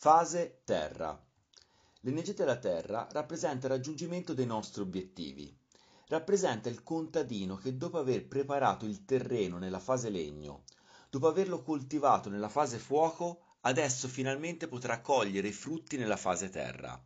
Fase Terra. L'energia della Terra rappresenta il raggiungimento dei nostri obiettivi. Rappresenta il contadino che dopo aver preparato il terreno nella fase legno, dopo averlo coltivato nella fase fuoco, adesso finalmente potrà cogliere i frutti nella fase terra.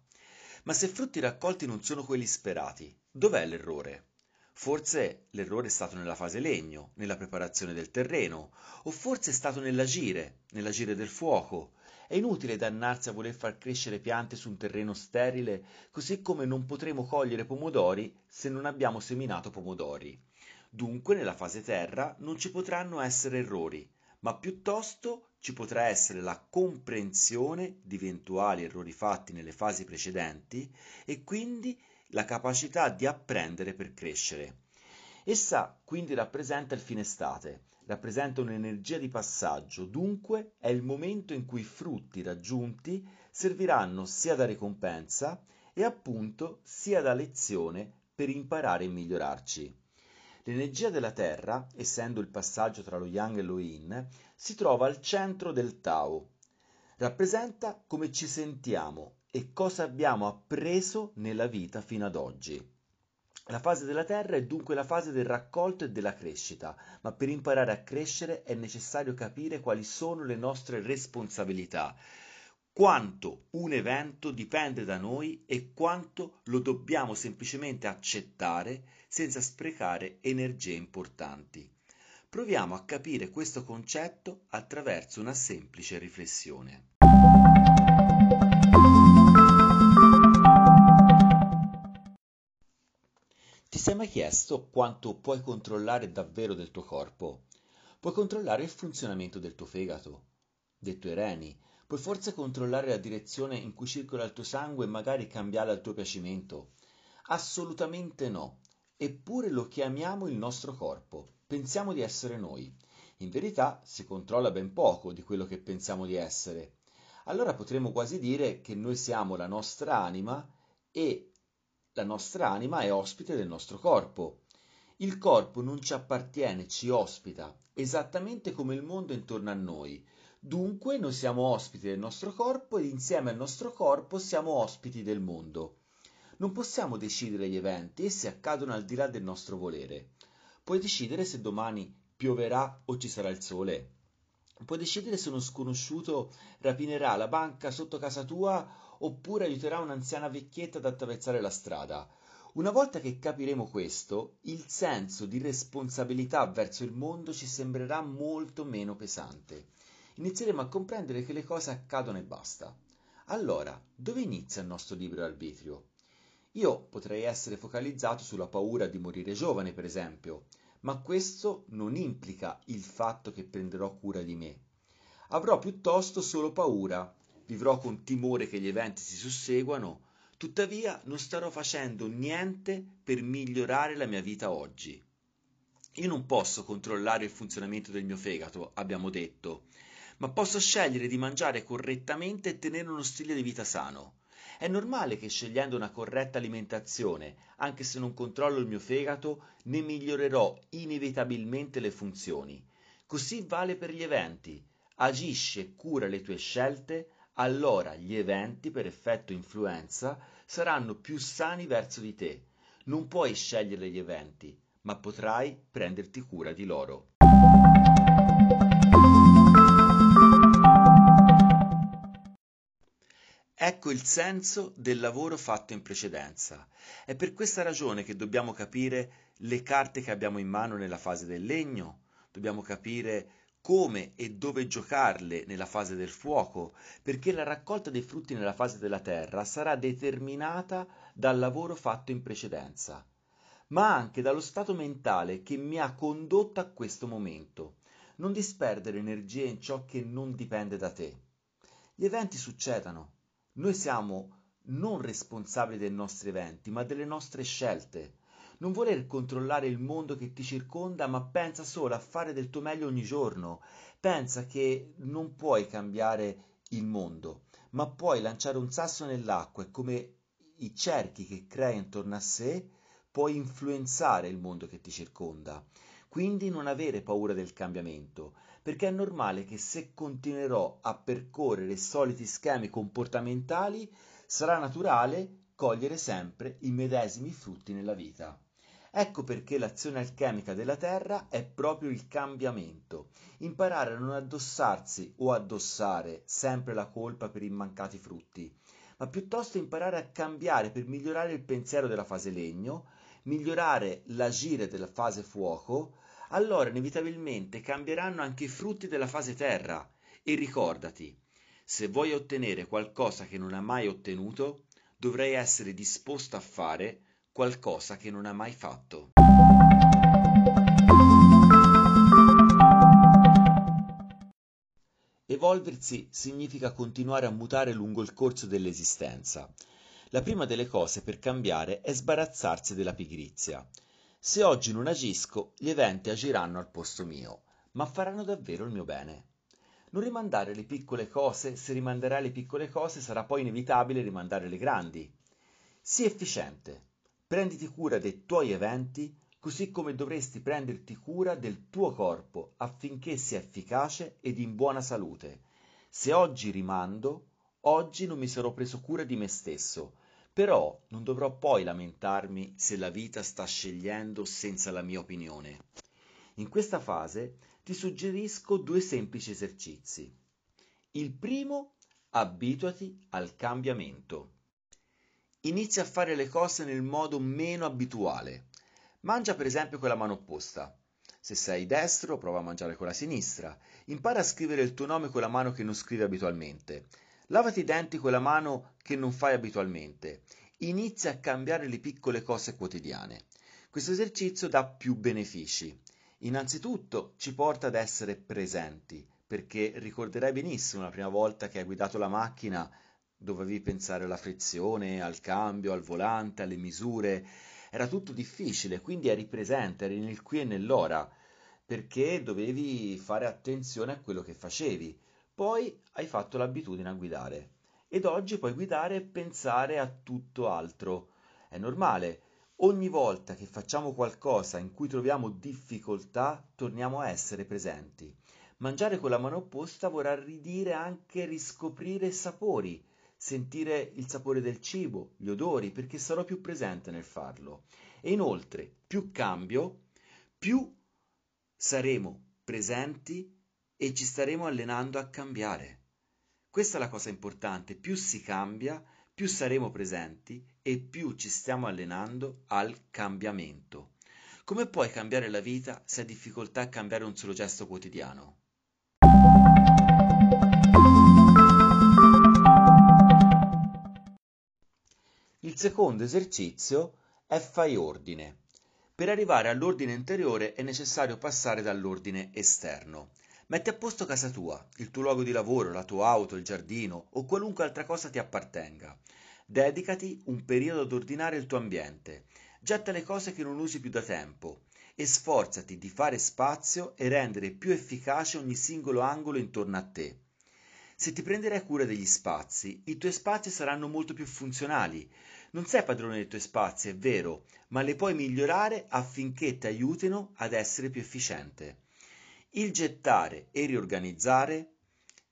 Ma se i frutti raccolti non sono quelli sperati, dov'è l'errore? Forse l'errore è stato nella fase legno, nella preparazione del terreno, o forse è stato nell'agire, nell'agire del fuoco. È inutile dannarsi a voler far crescere piante su un terreno sterile, così come non potremo cogliere pomodori se non abbiamo seminato pomodori. Dunque nella fase terra non ci potranno essere errori, ma piuttosto ci potrà essere la comprensione di eventuali errori fatti nelle fasi precedenti e quindi la capacità di apprendere per crescere. Essa quindi rappresenta il fine estate, rappresenta un'energia di passaggio, dunque è il momento in cui i frutti raggiunti serviranno sia da ricompensa e appunto sia da lezione per imparare e migliorarci. L'energia della Terra, essendo il passaggio tra lo Yang e lo Yin, si trova al centro del Tao. Rappresenta come ci sentiamo e cosa abbiamo appreso nella vita fino ad oggi. La fase della Terra è dunque la fase del raccolto e della crescita, ma per imparare a crescere è necessario capire quali sono le nostre responsabilità, quanto un evento dipende da noi e quanto lo dobbiamo semplicemente accettare senza sprecare energie importanti. Proviamo a capire questo concetto attraverso una semplice riflessione. Sei mai chiesto quanto puoi controllare davvero del tuo corpo? Puoi controllare il funzionamento del tuo fegato, dei tuoi reni, puoi forse controllare la direzione in cui circola il tuo sangue e magari cambiarla al tuo piacimento? Assolutamente no. Eppure lo chiamiamo il nostro corpo. Pensiamo di essere noi. In verità si controlla ben poco di quello che pensiamo di essere. Allora potremmo quasi dire che noi siamo la nostra anima e la nostra anima è ospite del nostro corpo. Il corpo non ci appartiene, ci ospita, esattamente come il mondo intorno a noi. Dunque noi siamo ospiti del nostro corpo ed insieme al nostro corpo siamo ospiti del mondo. Non possiamo decidere gli eventi, essi accadono al di là del nostro volere. Puoi decidere se domani pioverà o ci sarà il sole. Puoi decidere se uno sconosciuto rapinerà la banca sotto casa tua oppure aiuterà un'anziana vecchietta ad attraversare la strada. Una volta che capiremo questo, il senso di responsabilità verso il mondo ci sembrerà molto meno pesante. Inizieremo a comprendere che le cose accadono e basta. Allora, dove inizia il nostro libero arbitrio? Io potrei essere focalizzato sulla paura di morire giovane, per esempio, ma questo non implica il fatto che prenderò cura di me. Avrò piuttosto solo paura vivrò con timore che gli eventi si susseguano, tuttavia non starò facendo niente per migliorare la mia vita oggi. Io non posso controllare il funzionamento del mio fegato, abbiamo detto, ma posso scegliere di mangiare correttamente e tenere uno stile di vita sano. È normale che scegliendo una corretta alimentazione, anche se non controllo il mio fegato, ne migliorerò inevitabilmente le funzioni. Così vale per gli eventi. Agisci e cura le tue scelte, allora gli eventi per effetto influenza saranno più sani verso di te. Non puoi scegliere gli eventi, ma potrai prenderti cura di loro. Ecco il senso del lavoro fatto in precedenza. È per questa ragione che dobbiamo capire le carte che abbiamo in mano nella fase del legno, dobbiamo capire come e dove giocarle nella fase del fuoco, perché la raccolta dei frutti nella fase della terra sarà determinata dal lavoro fatto in precedenza, ma anche dallo stato mentale che mi ha condotto a questo momento. Non disperdere energie in ciò che non dipende da te. Gli eventi succedano. Noi siamo non responsabili dei nostri eventi, ma delle nostre scelte. Non voler controllare il mondo che ti circonda, ma pensa solo a fare del tuo meglio ogni giorno. Pensa che non puoi cambiare il mondo, ma puoi lanciare un sasso nell'acqua e come i cerchi che crei intorno a sé, puoi influenzare il mondo che ti circonda. Quindi non avere paura del cambiamento, perché è normale che se continuerò a percorrere i soliti schemi comportamentali, sarà naturale cogliere sempre i medesimi frutti nella vita. Ecco perché l'azione alchemica della Terra è proprio il cambiamento, imparare a non addossarsi o addossare sempre la colpa per i mancati frutti, ma piuttosto imparare a cambiare per migliorare il pensiero della fase legno, migliorare l'agire della fase fuoco, allora inevitabilmente cambieranno anche i frutti della fase terra. E ricordati, se vuoi ottenere qualcosa che non hai mai ottenuto, dovrai essere disposto a fare qualcosa che non hai mai fatto. Evolversi significa continuare a mutare lungo il corso dell'esistenza. La prima delle cose per cambiare è sbarazzarsi della pigrizia. Se oggi non agisco, gli eventi agiranno al posto mio, ma faranno davvero il mio bene. Non rimandare le piccole cose, se rimanderai le piccole cose sarà poi inevitabile rimandare le grandi. Sii efficiente, prenditi cura dei tuoi eventi, così come dovresti prenderti cura del tuo corpo affinché sia efficace ed in buona salute. Se oggi rimando, oggi non mi sarò preso cura di me stesso, però non dovrò poi lamentarmi se la vita sta scegliendo senza la mia opinione. In questa fase ti suggerisco due semplici esercizi. Il primo, abituati al cambiamento. Inizia a fare le cose nel modo meno abituale. Mangia per esempio con la mano opposta. Se sei destro, prova a mangiare con la sinistra. Impara a scrivere il tuo nome con la mano che non scrivi abitualmente. Lavati i denti con la mano che non fai abitualmente. Inizia a cambiare le piccole cose quotidiane. Questo esercizio dà più benefici. Innanzitutto ci porta ad essere presenti, perché ricorderai benissimo la prima volta che hai guidato la macchina, dovevi pensare alla frizione, al cambio, al volante, alle misure. Era tutto difficile, quindi eri presente, eri nel qui e nell'ora, perché dovevi fare attenzione a quello che facevi. Poi hai fatto l'abitudine a guidare ed oggi puoi guidare e pensare a tutto altro. È normale, ogni volta che facciamo qualcosa in cui troviamo difficoltà, torniamo a essere presenti. Mangiare con la mano opposta vorrà ridire anche riscoprire sapori, sentire il sapore del cibo, gli odori, perché sarò più presente nel farlo. E inoltre, più cambio, più saremo presenti e ci staremo allenando a cambiare. Questa è la cosa importante, più si cambia, più saremo presenti e più ci stiamo allenando al cambiamento. Come puoi cambiare la vita se hai difficoltà a cambiare un solo gesto quotidiano? Il secondo esercizio è fai ordine. Per arrivare all'ordine interiore è necessario passare dall'ordine esterno. Metti a posto casa tua, il tuo luogo di lavoro, la tua auto, il giardino o qualunque altra cosa ti appartenga. Dedicati un periodo ad ordinare il tuo ambiente. Getta le cose che non usi più da tempo e sforzati di fare spazio e rendere più efficace ogni singolo angolo intorno a te. Se ti prenderai cura degli spazi, i tuoi spazi saranno molto più funzionali. Non sei padrone dei tuoi spazi, è vero, ma li puoi migliorare affinché ti aiutino ad essere più efficiente. Il gettare e riorganizzare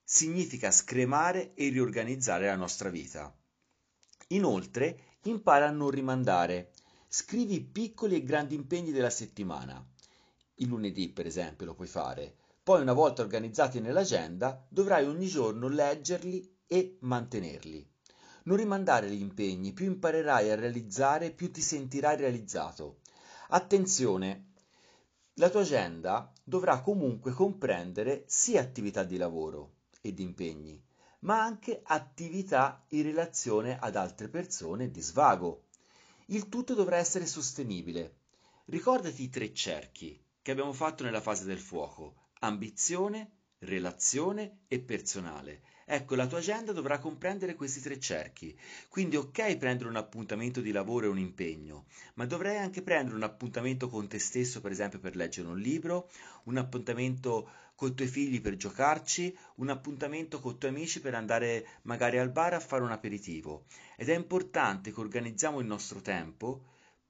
significa scremare e riorganizzare la nostra vita. Inoltre, impara a non rimandare. Scrivi i piccoli e grandi impegni della settimana. Il lunedì, per esempio, lo puoi fare. Poi, una volta organizzati nell'agenda, dovrai ogni giorno leggerli e mantenerli. Non rimandare gli impegni, più imparerai a realizzare, più ti sentirai realizzato. Attenzione, la tua agenda dovrà comunque comprendere sia attività di lavoro e di impegni, ma anche attività in relazione ad altre persone di svago. Il tutto dovrà essere sostenibile. Ricordati i tre cerchi che abbiamo fatto nella fase del fuoco: ambizione, relazione e personale. Ecco, la tua agenda dovrà comprendere questi tre cerchi. Quindi ok prendere un appuntamento di lavoro e un impegno, ma dovrai anche prendere un appuntamento con te stesso, per esempio per leggere un libro, un appuntamento con i tuoi figli per giocarci, un appuntamento con i tuoi amici per andare magari al bar a fare un aperitivo. Ed è importante che organizziamo il nostro tempo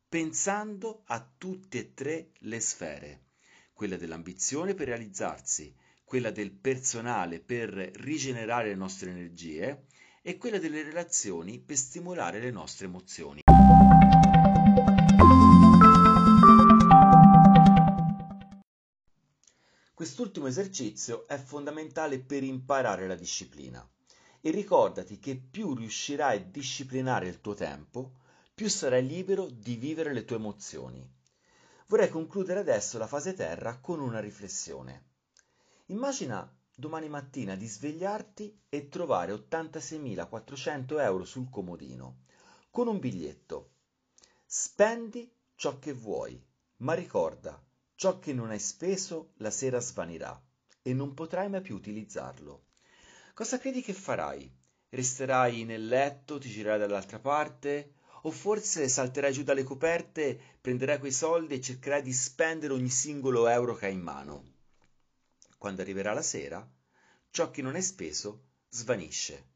pensando a tutte e tre le sfere. quella dell'ambizione per realizzarsi, quella del personale per rigenerare le nostre energie e quella delle relazioni per stimolare le nostre emozioni. Quest'ultimo esercizio è fondamentale per imparare la disciplina e ricordati che più riuscirai a disciplinare il tuo tempo, più sarai libero di vivere le tue emozioni. Vorrei concludere adesso la fase terra con una riflessione. Immagina domani mattina di svegliarti e trovare 86.400 euro sul comodino, con un biglietto. Spendi ciò che vuoi, ma ricorda, ciò che non hai speso la sera svanirà e non potrai mai più utilizzarlo. Cosa credi che farai? Resterai nel letto, ti girerai dall'altra parte o forse salterai giù dalle coperte, prenderai quei soldi e cercherai di spendere ogni singolo euro che hai in mano. Quando arriverà la sera, ciò che non hai speso svanisce.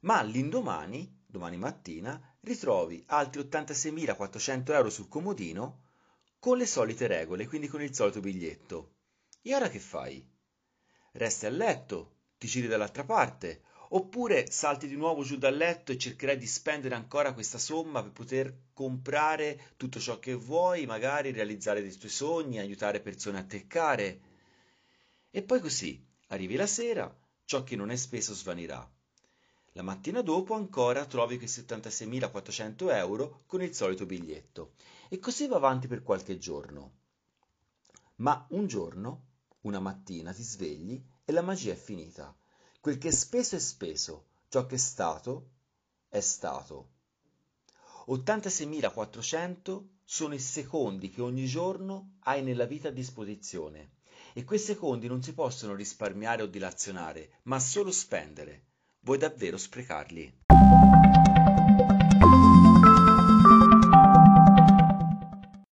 Ma l'indomani, domani mattina, ritrovi altri 86.400 euro sul comodino con le solite regole, quindi con il solito biglietto. E ora che fai? Resti a letto, ti giri dall'altra parte Oppure salti di nuovo giù dal letto e cercherai di spendere ancora questa somma per poter comprare tutto ciò che vuoi, magari realizzare dei tuoi sogni, aiutare persone a teccare. E poi così, arrivi la sera, ciò che non è speso svanirà. La mattina dopo ancora trovi quei 76.400 euro con il solito biglietto. E così va avanti per qualche giorno. Ma un giorno, una mattina, ti svegli e la magia è finita Quel che è speso è speso, ciò che è stato è stato. 86.400 sono i secondi che ogni giorno hai nella vita a disposizione e quei secondi non si possono risparmiare o dilazionare, ma solo spendere. Vuoi davvero sprecarli?